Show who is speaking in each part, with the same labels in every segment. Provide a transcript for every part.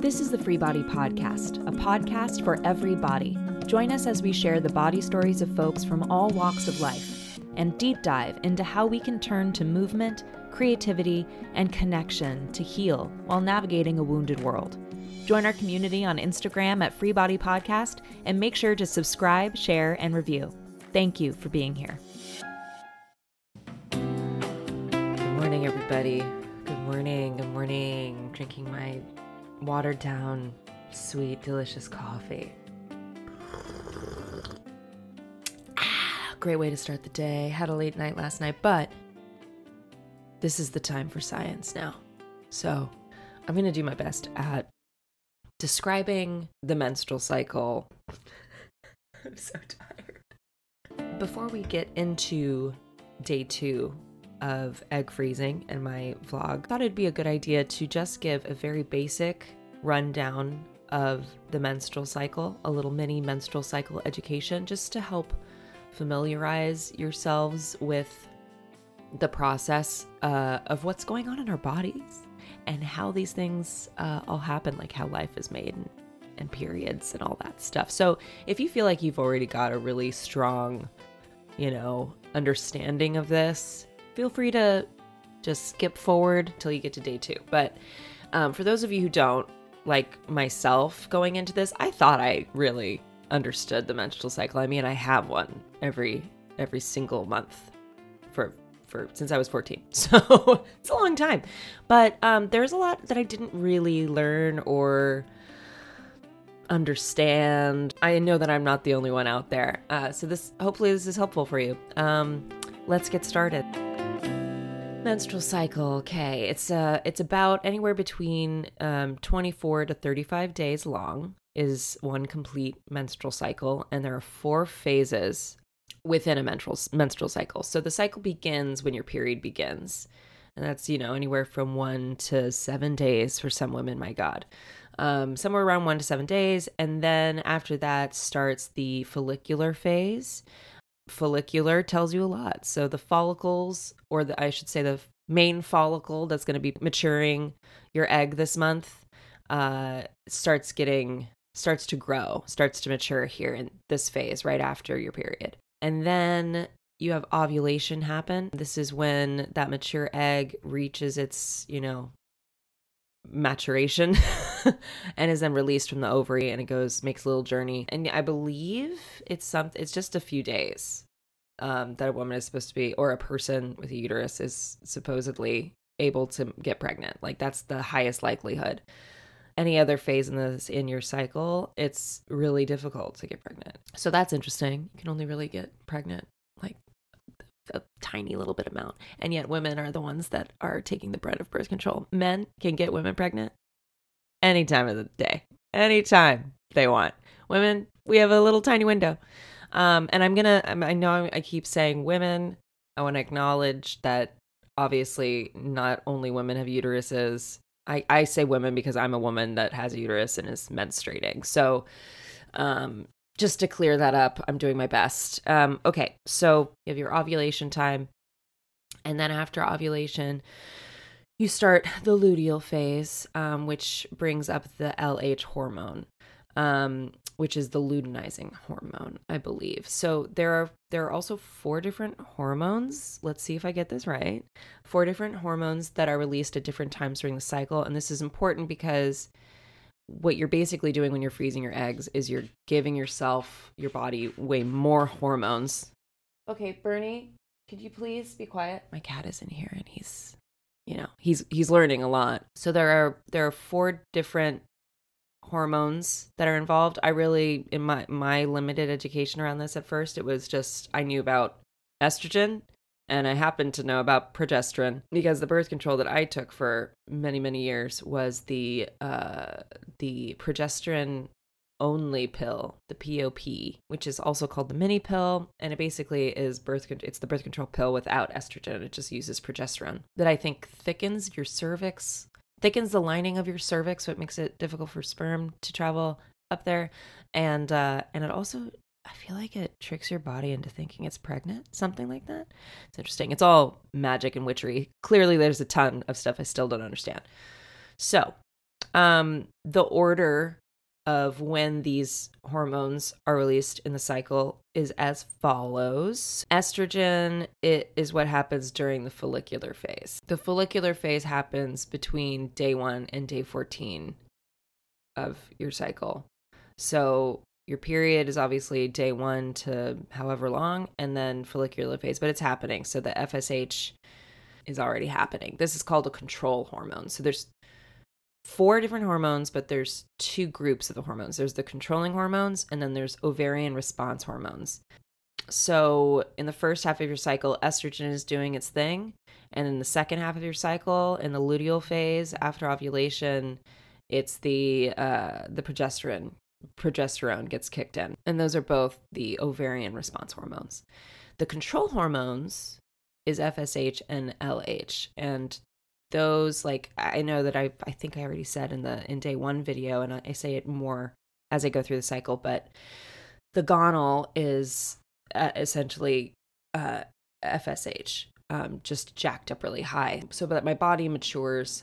Speaker 1: This is the Free Body Podcast, a podcast for every body. Join us as we share the body stories of folks from all walks of life and deep dive into how we can turn to movement, creativity, and connection to heal while navigating a wounded world. Join our community on Instagram at Free Body Podcast and make sure to subscribe, share, and review. Thank you for being here.
Speaker 2: Good morning, everybody. Good morning. Good morning. Drinking my watered down, sweet, delicious coffee. Ah, great way to start the day. Had a late night last night, but this is the time for science now. So I'm going to do my best at describing the menstrual cycle. I'm so tired. Before we get into day two of egg freezing and my vlog, thought it'd be a good idea to just give a very basic rundown of the menstrual cycle, a little mini menstrual cycle education, just to help familiarize yourselves with the process uh, of what's going on in our bodies and how these things uh, all happen, like how life is made and, and periods and all that stuff. So, if you feel like you've already got a really strong, you know, understanding of this, feel free to just skip forward till you get to day two. But um, for those of you who don't, like myself going into this, I thought I really understood the menstrual cycle. I mean, I have one every every single month for for since I was 14. So it's a long time. But um, there's a lot that I didn't really learn or understand. I know that I'm not the only one out there. Uh, so this hopefully this is helpful for you. Um, let's get started. Menstrual cycle. Okay, it's uh it's about anywhere between um 24 to 35 days long is one complete menstrual cycle and there are four phases within a menstrual menstrual cycle. So the cycle begins when your period begins. And that's, you know, anywhere from 1 to 7 days for some women, my god. Um, somewhere around 1 to 7 days and then after that starts the follicular phase follicular tells you a lot. So the follicles, or the I should say the main follicle that's going to be maturing your egg this month, uh, starts getting starts to grow, starts to mature here in this phase right after your period. And then you have ovulation happen. This is when that mature egg reaches its, you know, maturation and is then released from the ovary and it goes makes a little journey. And i believe it's some it's just a few days um, that a woman is supposed to be or a person with a uterus is supposedly able to get pregnant. Like that's the highest likelihood. Any other phase in this in your cycle it's really difficult to get pregnant. So that's interesting. You can only really get pregnant like a tiny little bit amount. And yet women are the ones that are taking the brunt of birth control. Men can get women pregnant any time of the day, anytime they want. Women, we have a little tiny window. Um, and I'm gonna, I know I keep saying women. I want to acknowledge that obviously not only women have uteruses. I, I say women because I'm a woman that has a uterus and is menstruating. So, um, just to clear that up, I'm doing my best. Um, okay, so you have your ovulation time, and then after ovulation, you start the luteal phase, um, which brings up the LH hormone, um, which is the luteinizing hormone, I believe. So there are there are also four different hormones. Let's see if I get this right. Four different hormones that are released at different times during the cycle, and this is important because what you're basically doing when you're freezing your eggs is you're giving yourself, your body, way more hormones. Okay, Bernie, could you please be quiet? My cat is in here and he's, you know, he's he's learning a lot. So there are there are four different hormones that are involved. I really in my my limited education around this at first, it was just I knew about estrogen and I happened to know about progesterone because the birth control that I took for many many years was the uh, the progesterone only pill, the POP, which is also called the mini pill, and it basically is birth it's the birth control pill without estrogen. It just uses progesterone that I think thickens your cervix, thickens the lining of your cervix, so it makes it difficult for sperm to travel up there, and uh, and it also I feel like it tricks your body into thinking it's pregnant, something like that. It's interesting. It's all magic and witchery. Clearly, there's a ton of stuff I still don't understand. So, Um, the order of when these hormones are released in the cycle is as follows. Estrogen it is what happens during the follicular phase. The follicular phase happens between day 1 and day 14 of your cycle. So your period is obviously day 1 to however long and then follicular phase, but it's happening. So the FSH is already happening. This is called a control hormone. So there's four different hormones, but there's two groups of the hormones. There's the controlling hormones, and then there's ovarian response hormones. So, in the first half of your cycle, estrogen is doing its thing. And in the second half of your cycle, in the luteal phase after ovulation, it's the uh, the progesterone progesterone gets kicked in, and those are both the ovarian response hormones. The control hormones is FSH and LH, and those like I know that I I think I already said in the in day one video, and I, I say it more as I go through the cycle, but the gonal is uh, essentially uh, FSH, um, just jacked up really high, so that my body matures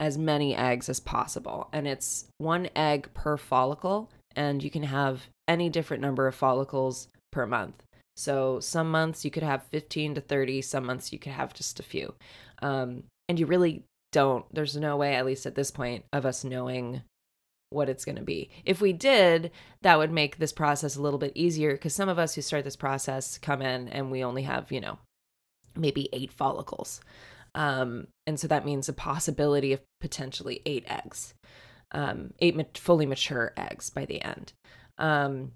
Speaker 2: as many eggs as possible, and it's one egg per follicle, and you can have any different number of follicles per month. So some months you could have 15 to 30, some months you could have just a few. Um, and you really don't there's no way at least at this point of us knowing what it's going to be. If we did that would make this process a little bit easier because some of us who start this process come in and we only have you know maybe eight follicles. Um, and so that means a possibility of potentially eight eggs um, eight fully mature eggs by the end. Um,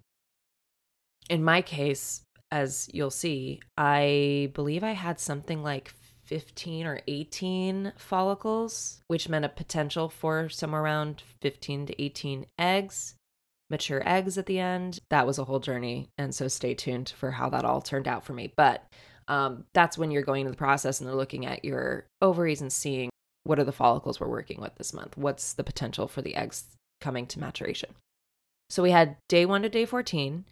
Speaker 2: in my case as you'll see i believe i had something like 15 or 18 follicles, which meant a potential for somewhere around 15 to 18 eggs, mature eggs at the end. That was a whole journey. And so stay tuned for how that all turned out for me. But um, that's when you're going to the process and they're looking at your ovaries and seeing what are the follicles we're working with this month? What's the potential for the eggs coming to maturation? So we had day one to day 14.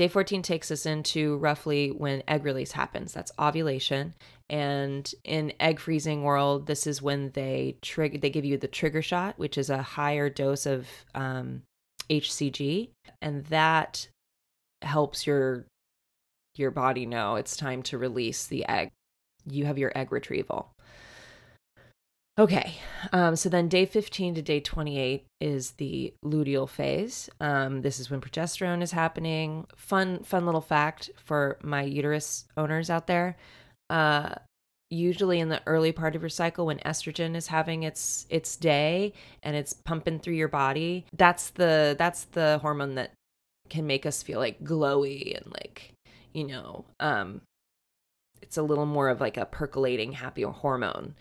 Speaker 2: Day 14 takes us into roughly when egg release happens. That's ovulation. And in egg freezing world, this is when they trigger they give you the trigger shot, which is a higher dose of um, HCG, and that helps your your body know it's time to release the egg. You have your egg retrieval. Okay, um, so then day 15 to day 28 is the luteal phase. Um, this is when progesterone is happening. Fun, fun little fact for my uterus owners out there. Uh, usually in the early part of your cycle, when estrogen is having its its day and it's pumping through your body, that's the that's the hormone that can make us feel like glowy and like you know, um, it's a little more of like a percolating happy hormone.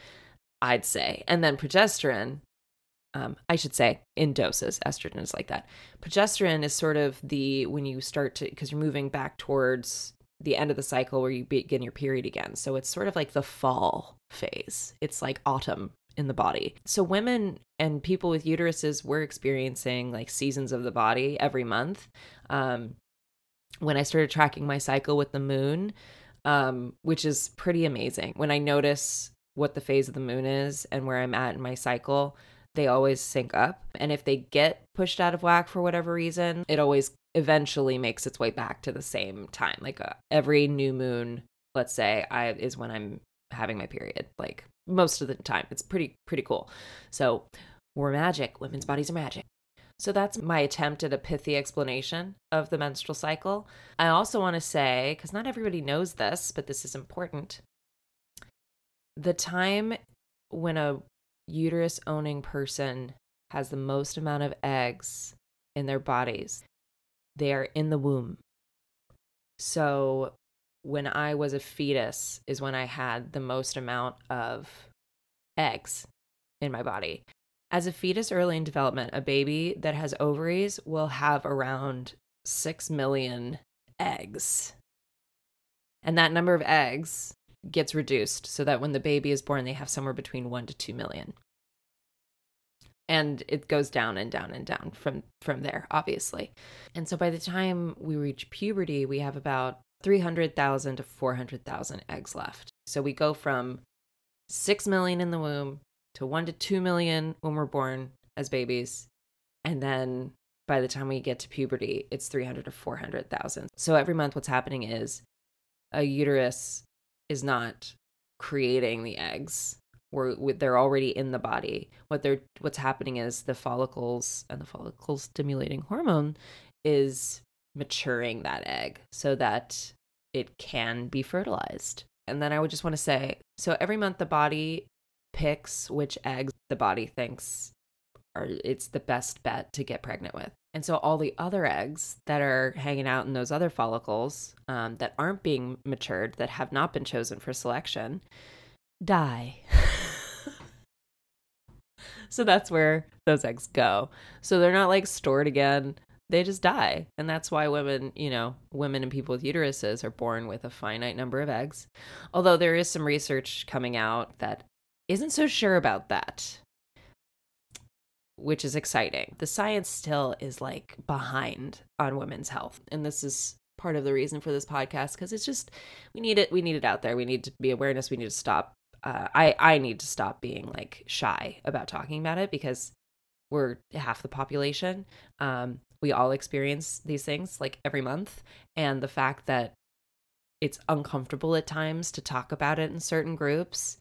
Speaker 2: I'd say. And then progesterone, um, I should say in doses, estrogen is like that. Progesterone is sort of the when you start to, because you're moving back towards the end of the cycle where you begin your period again. So it's sort of like the fall phase, it's like autumn in the body. So women and people with uteruses were experiencing like seasons of the body every month. Um, when I started tracking my cycle with the moon, um, which is pretty amazing. When I notice what the phase of the moon is and where I'm at in my cycle, they always sync up. And if they get pushed out of whack for whatever reason, it always eventually makes its way back to the same time. Like uh, every new moon, let's say, I is when I'm having my period. Like most of the time, it's pretty pretty cool. So we're magic. Women's bodies are magic. So that's my attempt at a pithy explanation of the menstrual cycle. I also want to say, because not everybody knows this, but this is important the time when a uterus owning person has the most amount of eggs in their bodies, they are in the womb. So when I was a fetus is when I had the most amount of eggs in my body. As a fetus early in development, a baby that has ovaries will have around 6 million eggs. And that number of eggs gets reduced so that when the baby is born, they have somewhere between one to two million. And it goes down and down and down from from there, obviously. And so by the time we reach puberty, we have about 300,000 to 400,000 eggs left. So we go from 6 million in the womb to 1 to 2 million when we're born as babies. And then by the time we get to puberty, it's 300 to 400,000. So every month, what's happening is a uterus is not creating the eggs. We're, they're already in the body. What they're what's happening is the follicles and the follicle stimulating hormone is maturing that egg so that it can be fertilized. And then I would just want to say so every month the body picks which eggs the body thinks are it's the best bet to get pregnant with. And so all the other eggs that are hanging out in those other follicles um, that aren't being matured, that have not been chosen for selection, die. so that's where those eggs go. So they're not like stored again. They just die. And that's why women, you know, women and people with uteruses are born with a finite number of eggs. Although there is some research coming out that isn't so sure about that which is exciting. The science still is like behind on women's health. And this is part of the reason for this podcast because it's just we need it we need it out there. We need to be awareness. We need to stop uh, I I need to stop being like shy about talking about it because we're half the population. Um, we all experience these things like every month, and the fact that it's uncomfortable at times to talk about it in certain groups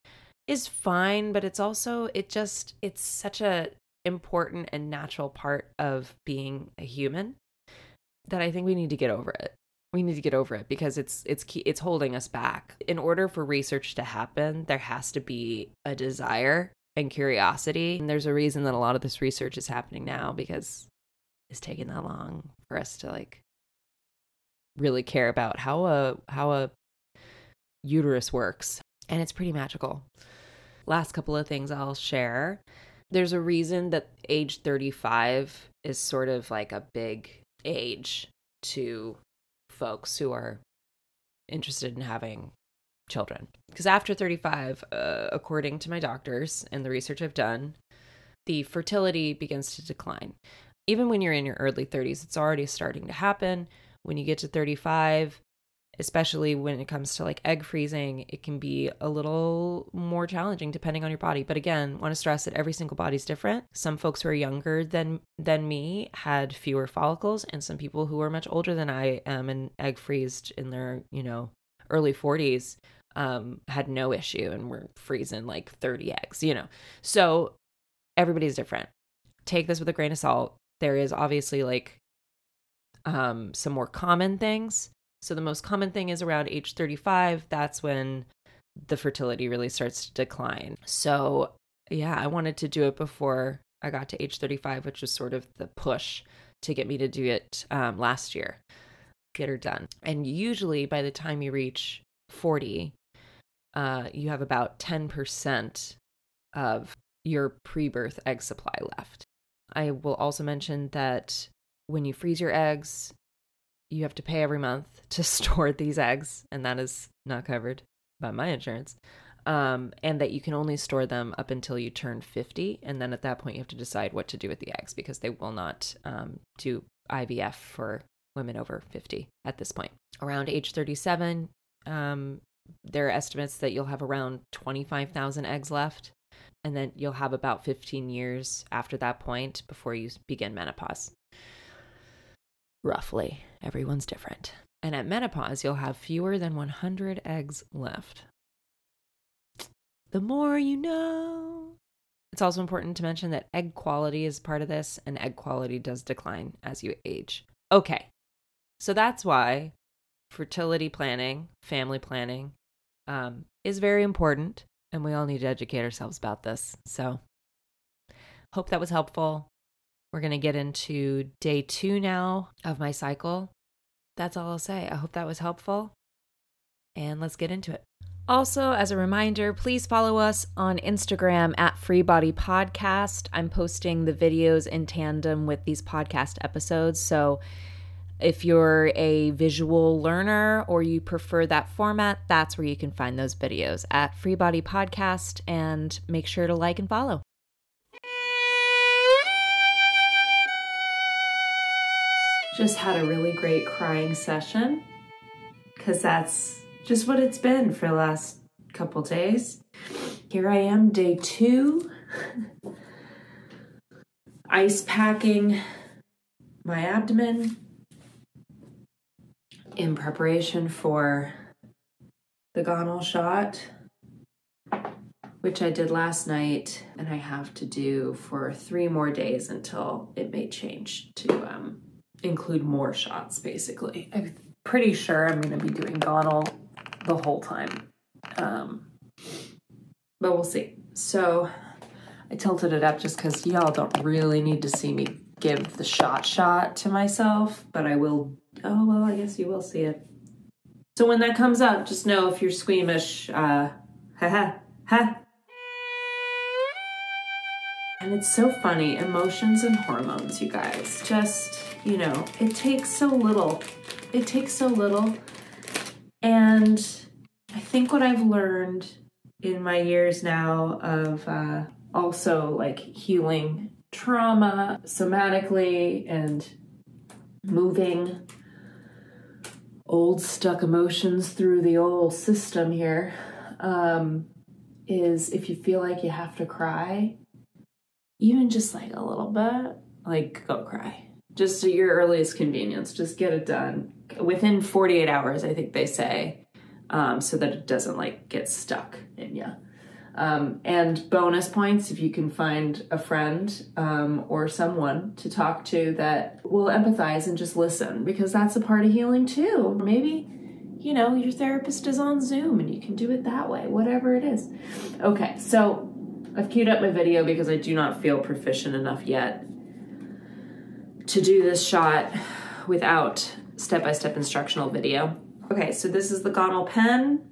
Speaker 2: is fine, but it's also it just it's such a important and natural part of being a human that I think we need to get over it. We need to get over it because it's it's key, it's holding us back. In order for research to happen, there has to be a desire and curiosity. And there's a reason that a lot of this research is happening now because it's taking that long for us to like really care about how a how a uterus works. And it's pretty magical. Last couple of things I'll share there's a reason that age 35 is sort of like a big age to folks who are interested in having children. Because after 35, uh, according to my doctors and the research I've done, the fertility begins to decline. Even when you're in your early 30s, it's already starting to happen. When you get to 35, especially when it comes to like egg freezing, it can be a little more challenging depending on your body. But again, want to stress that every single body is different. Some folks who are younger than than me had fewer follicles, and some people who are much older than I am and egg freezed in their, you know, early 40s um, had no issue and were freezing like 30 eggs, you know. So everybody's different. Take this with a grain of salt. There is obviously like um, some more common things so the most common thing is around age 35. That's when the fertility really starts to decline. So, yeah, I wanted to do it before I got to age 35, which was sort of the push to get me to do it um, last year, get her done. And usually by the time you reach 40, uh, you have about 10% of your pre birth egg supply left. I will also mention that when you freeze your eggs, you have to pay every month to store these eggs, and that is not covered by my insurance. Um, and that you can only store them up until you turn 50. And then at that point, you have to decide what to do with the eggs because they will not um, do IVF for women over 50 at this point. Around age 37, um, there are estimates that you'll have around 25,000 eggs left. And then you'll have about 15 years after that point before you begin menopause roughly. Everyone's different. And at menopause, you'll have fewer than 100 eggs left. The more you know. It's also important to mention that egg quality is part of this, and egg quality does decline as you age. Okay, so that's why fertility planning, family planning um, is very important, and we all need to educate ourselves about this. So, hope that was helpful. We're going to get into day two now of my cycle. That's all I'll say. I hope that was helpful. And let's get into it. Also, as a reminder, please follow us on Instagram at Freebody Podcast. I'm posting the videos in tandem with these podcast episodes. So if you're a visual learner or you prefer that format, that's where you can find those videos at Freebody Podcast. And make sure to like and follow. Just had a really great crying session because that's just what it's been for the last couple days. Here I am, day two. ice packing my abdomen in preparation for the gonal shot, which I did last night, and I have to do for three more days until it may change to um, include more shots, basically. I'm pretty sure I'm going to be doing gonal the whole time. Um, but we'll see. So I tilted it up just because y'all don't really need to see me give the shot shot to myself, but I will. Oh, well, I guess you will see it. So when that comes up, just know if you're squeamish, uh, ha ha ha. And it's so funny emotions and hormones, you guys. Just, you know, it takes so little. It takes so little. And I think what I've learned in my years now of uh, also like healing trauma somatically and moving old stuck emotions through the old system here um, is if you feel like you have to cry, even just like a little bit, like go cry. Just at your earliest convenience, just get it done within 48 hours, I think they say, um, so that it doesn't like get stuck in you. Um, and bonus points if you can find a friend um, or someone to talk to that will empathize and just listen because that's a part of healing too. Maybe, you know, your therapist is on Zoom and you can do it that way, whatever it is. Okay, so I've queued up my video because I do not feel proficient enough yet to do this shot without step by step instructional video. Okay, so this is the Gonal pen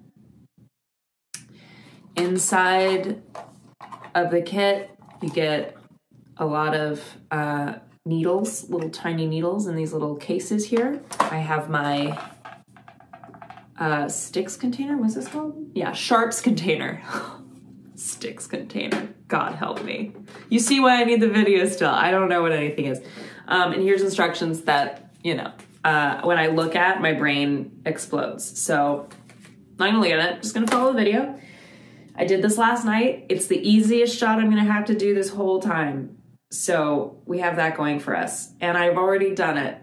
Speaker 2: inside of the kit, you get a lot of uh, needles, little tiny needles in these little cases here. I have my uh, sticks container. What's this called? Yeah, sharps container. sticks container. God help me. You see why I need the video still. I don't know what anything is. Um, and here's instructions that, you know, uh, when I look at, my brain explodes. So not gonna look at it, just gonna follow the video. I did this last night. It's the easiest shot I'm to have to do this whole time. So we have that going for us. And I've already done it.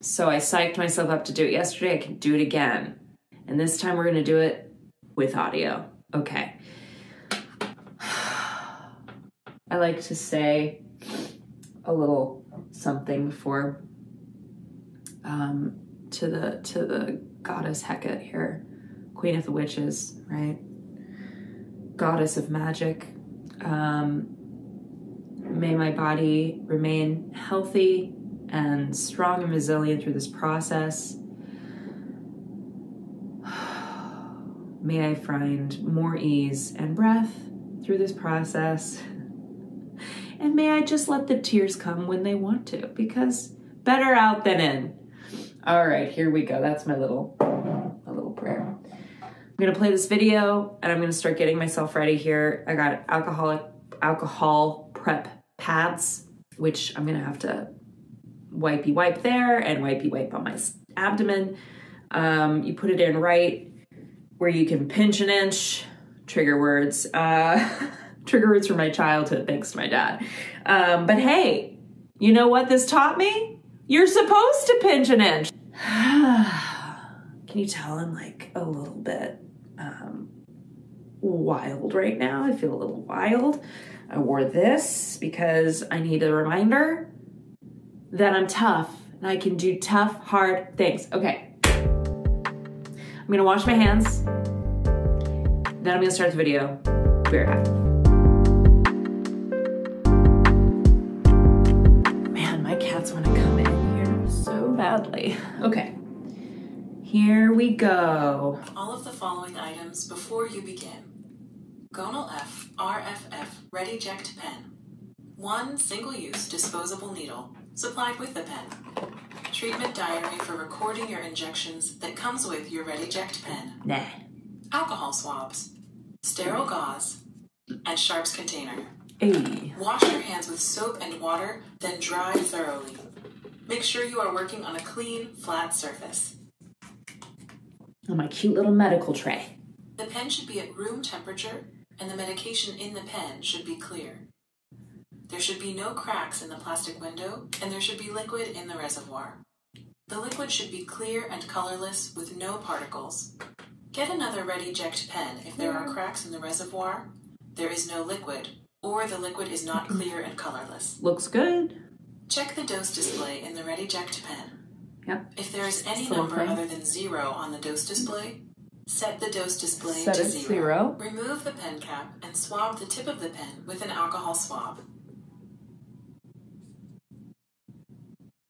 Speaker 2: So I psyched myself up to do it yesterday. I can do it again. And this time we're to do it with audio. Okay. I like to say a little something before um, to the to the goddess Hecate here, queen of the witches, right? goddess of magic. Um, may my body remain healthy and strong and resilient through this process. May I find more ease and breath through this process. And may I just let the tears come when they want to, because better out than in. All right, here we go. That's my little, my little prayer. I'm gonna play this video and I'm gonna start getting myself ready here. I got alcoholic alcohol prep pads, which I'm gonna have to wipey wipe there and wipey wipe on my abdomen. Um, you put it in right where you can pinch an inch. Trigger words. Uh, trigger words from my childhood, thanks to my dad. Um, but hey, you know what this taught me? You're supposed to pinch an inch. Can you tell I'm like a little bit um, wild right now? I feel a little wild. I wore this because I need a reminder that I'm tough and I can do tough, hard things. Okay. I'm gonna wash my hands. Then I'm gonna start the video. Be right back. Badly. Okay. Here we go.
Speaker 3: All of the following items before you begin. Gonal F RFF Redi-ject Pen. One single-use disposable needle supplied with the pen. Treatment diary for recording your injections that comes with your Redi-ject pen.
Speaker 2: Nah.
Speaker 3: Alcohol swabs. Sterile gauze. And sharps container.
Speaker 2: Hey.
Speaker 3: Wash your hands with soap and water, then dry thoroughly. Make sure you are working on a clean, flat surface.
Speaker 2: On my cute little medical tray.
Speaker 3: The pen should be at room temperature, and the medication in the pen should be clear. There should be no cracks in the plastic window, and there should be liquid in the reservoir. The liquid should be clear and colorless with no particles. Get another Redi-ject pen if there are cracks in the reservoir, there is no liquid, or the liquid is not clear and colorless.
Speaker 2: Looks good.
Speaker 3: Check the dose display in the Redi-ject pen.
Speaker 2: Yep.
Speaker 3: If there is any number
Speaker 2: thing.
Speaker 3: other than zero on the dose display, set the dose display
Speaker 2: Set
Speaker 3: to zero.
Speaker 2: zero.
Speaker 3: Remove the pen cap and swab the tip of the pen with an alcohol swab.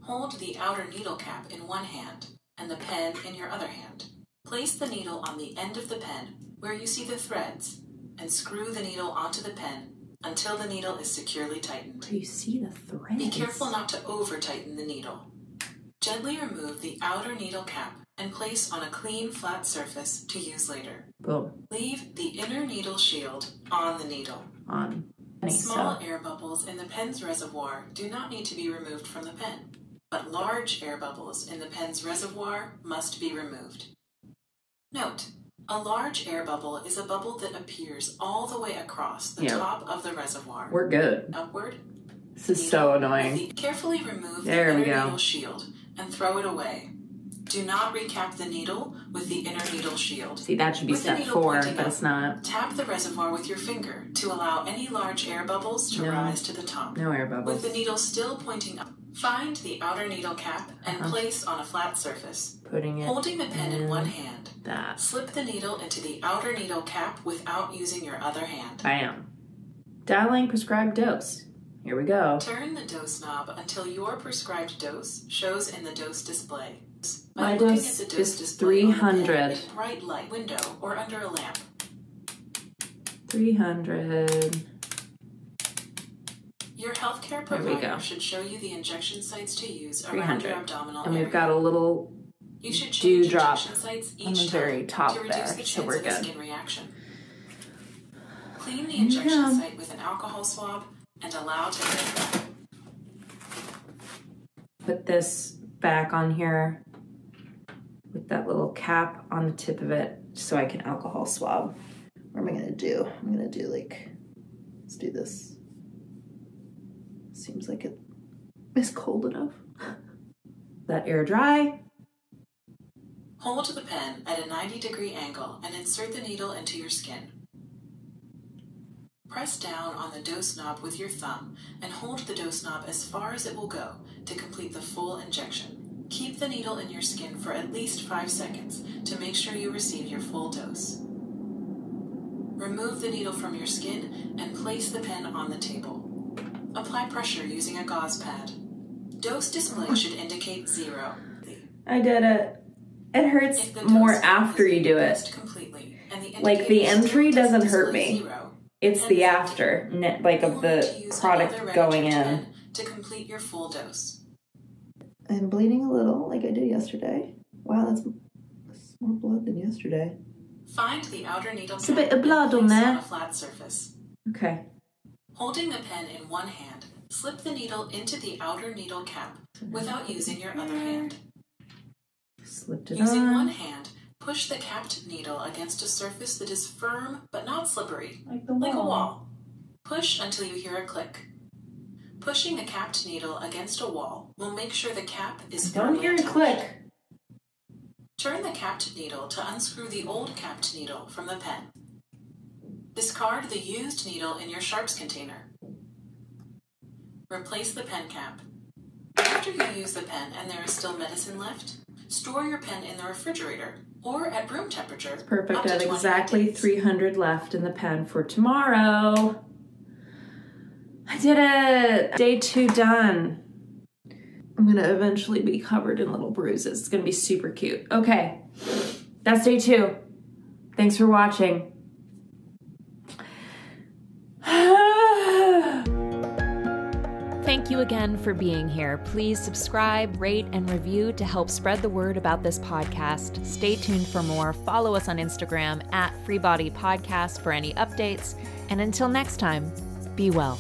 Speaker 3: Hold the outer needle cap in one hand and the pen in your other hand. Place the needle on the end of the pen where you see the threads and screw the needle onto the pen until the needle is securely tightened.
Speaker 2: Do you see the threads?
Speaker 3: Be careful not to over tighten the needle. Gently remove the outer needle cap and place on a clean flat surface to use later.
Speaker 2: Boom.
Speaker 3: Leave the inner needle shield on the needle.
Speaker 2: On.
Speaker 3: Small air bubbles in the pen's reservoir do not need to be removed from the pen, but large air bubbles in the pen's reservoir must be removed. Note, a large air bubble is a bubble that appears all the way across the
Speaker 2: Yeah.
Speaker 3: top of the reservoir.
Speaker 2: We're good.
Speaker 3: Upward,
Speaker 2: This is so annoying.
Speaker 3: Carefully remove
Speaker 2: There
Speaker 3: the inner
Speaker 2: go.
Speaker 3: needle shield and throw it away. Do not recap the needle with the inner needle shield.
Speaker 2: See, that should be
Speaker 3: With
Speaker 2: step four, but
Speaker 3: up,
Speaker 2: it's not.
Speaker 3: Tap the reservoir with your finger to allow any large air bubbles to
Speaker 2: No.
Speaker 3: rise to the top.
Speaker 2: No air bubbles.
Speaker 3: With the needle still pointing up, find the outer needle cap and
Speaker 2: Uh-huh.
Speaker 3: place on a flat surface.
Speaker 2: Putting it
Speaker 3: Holding the pen in
Speaker 2: in
Speaker 3: one hand,
Speaker 2: that.
Speaker 3: slip the needle into the outer needle cap without using your other hand.
Speaker 2: Bam. Dialing prescribed dose. Here we go.
Speaker 3: Turn the dose knob until your prescribed dose shows in the dose display.
Speaker 2: My dose
Speaker 3: at the dose
Speaker 2: is
Speaker 3: display on the pen
Speaker 2: 300.
Speaker 3: bright light window or under a lamp.
Speaker 2: 300.
Speaker 3: Your healthcare provider
Speaker 2: go.
Speaker 3: should show you the injection sites to use around
Speaker 2: 300.
Speaker 3: your abdominal
Speaker 2: And we've got a little
Speaker 3: You should
Speaker 2: dew
Speaker 3: change
Speaker 2: drop
Speaker 3: injection sites
Speaker 2: on the very top
Speaker 3: to
Speaker 2: there,
Speaker 3: the
Speaker 2: so we're good.
Speaker 3: skin reaction. Clean the injection
Speaker 2: go.
Speaker 3: site with an alcohol swab and allow to dry.
Speaker 2: put this back on here with that little cap on the tip of it so I can alcohol swab. What am I gonna do? I'm gonna do like, let's do this. Seems like it is cold enough. Let air dry.
Speaker 3: Hold the pen at a 90 degree angle and insert the needle into your skin. Press down on the dose knob with your thumb and hold the dose knob as far as it will go to complete the full injection. Keep the needle in your skin for at least 5 seconds to make sure you receive your full dose. Remove the needle from your skin and place the pen on the table. Apply pressure using a gauze pad. Dose display hmm. should indicate zero.
Speaker 2: I did it. It hurts more after you do it.
Speaker 3: Completely, and the
Speaker 2: Like, the entry doesn't hurt me.
Speaker 3: zero,
Speaker 2: It's the after, like of
Speaker 3: will need to
Speaker 2: the product going in.
Speaker 3: to complete your full dose.
Speaker 2: I'm bleeding a little, like I did yesterday. Wow, that's, that's more blood than yesterday.
Speaker 3: Find the outer needle
Speaker 2: It's a bit of blood on there.
Speaker 3: on a flat surface.
Speaker 2: Okay.
Speaker 3: Holding the pen in one hand, slip the needle into the outer needle cap without using your other hand.
Speaker 2: Slipped it
Speaker 3: Using
Speaker 2: on.
Speaker 3: one hand, push the capped needle against a surface that is firm but not slippery,
Speaker 2: Like the
Speaker 3: like a wall. Push until you hear a click. Pushing the capped needle against a wall will make sure the cap is
Speaker 2: Don't hear a click.
Speaker 3: Turn the capped needle to unscrew the old capped needle from the pen. Discard the used needle in your sharps container. Replace the pen cap. After you use the pen and there is still medicine left, store your pen in the refrigerator or at room temperature.
Speaker 2: Perfect.
Speaker 3: up
Speaker 2: I have exactly
Speaker 3: days.
Speaker 2: 300 left in the pen for tomorrow. I did it. Day two done. I'm going to eventually be covered in little bruises. It's going to be super cute. Okay. That's day two. Thanks for watching.
Speaker 1: Thank you again for being here. Please subscribe, rate, and review to help spread the word about this podcast. Stay tuned for more. Follow us on Instagram at Free Body Podcast for any updates. And until next time, be well.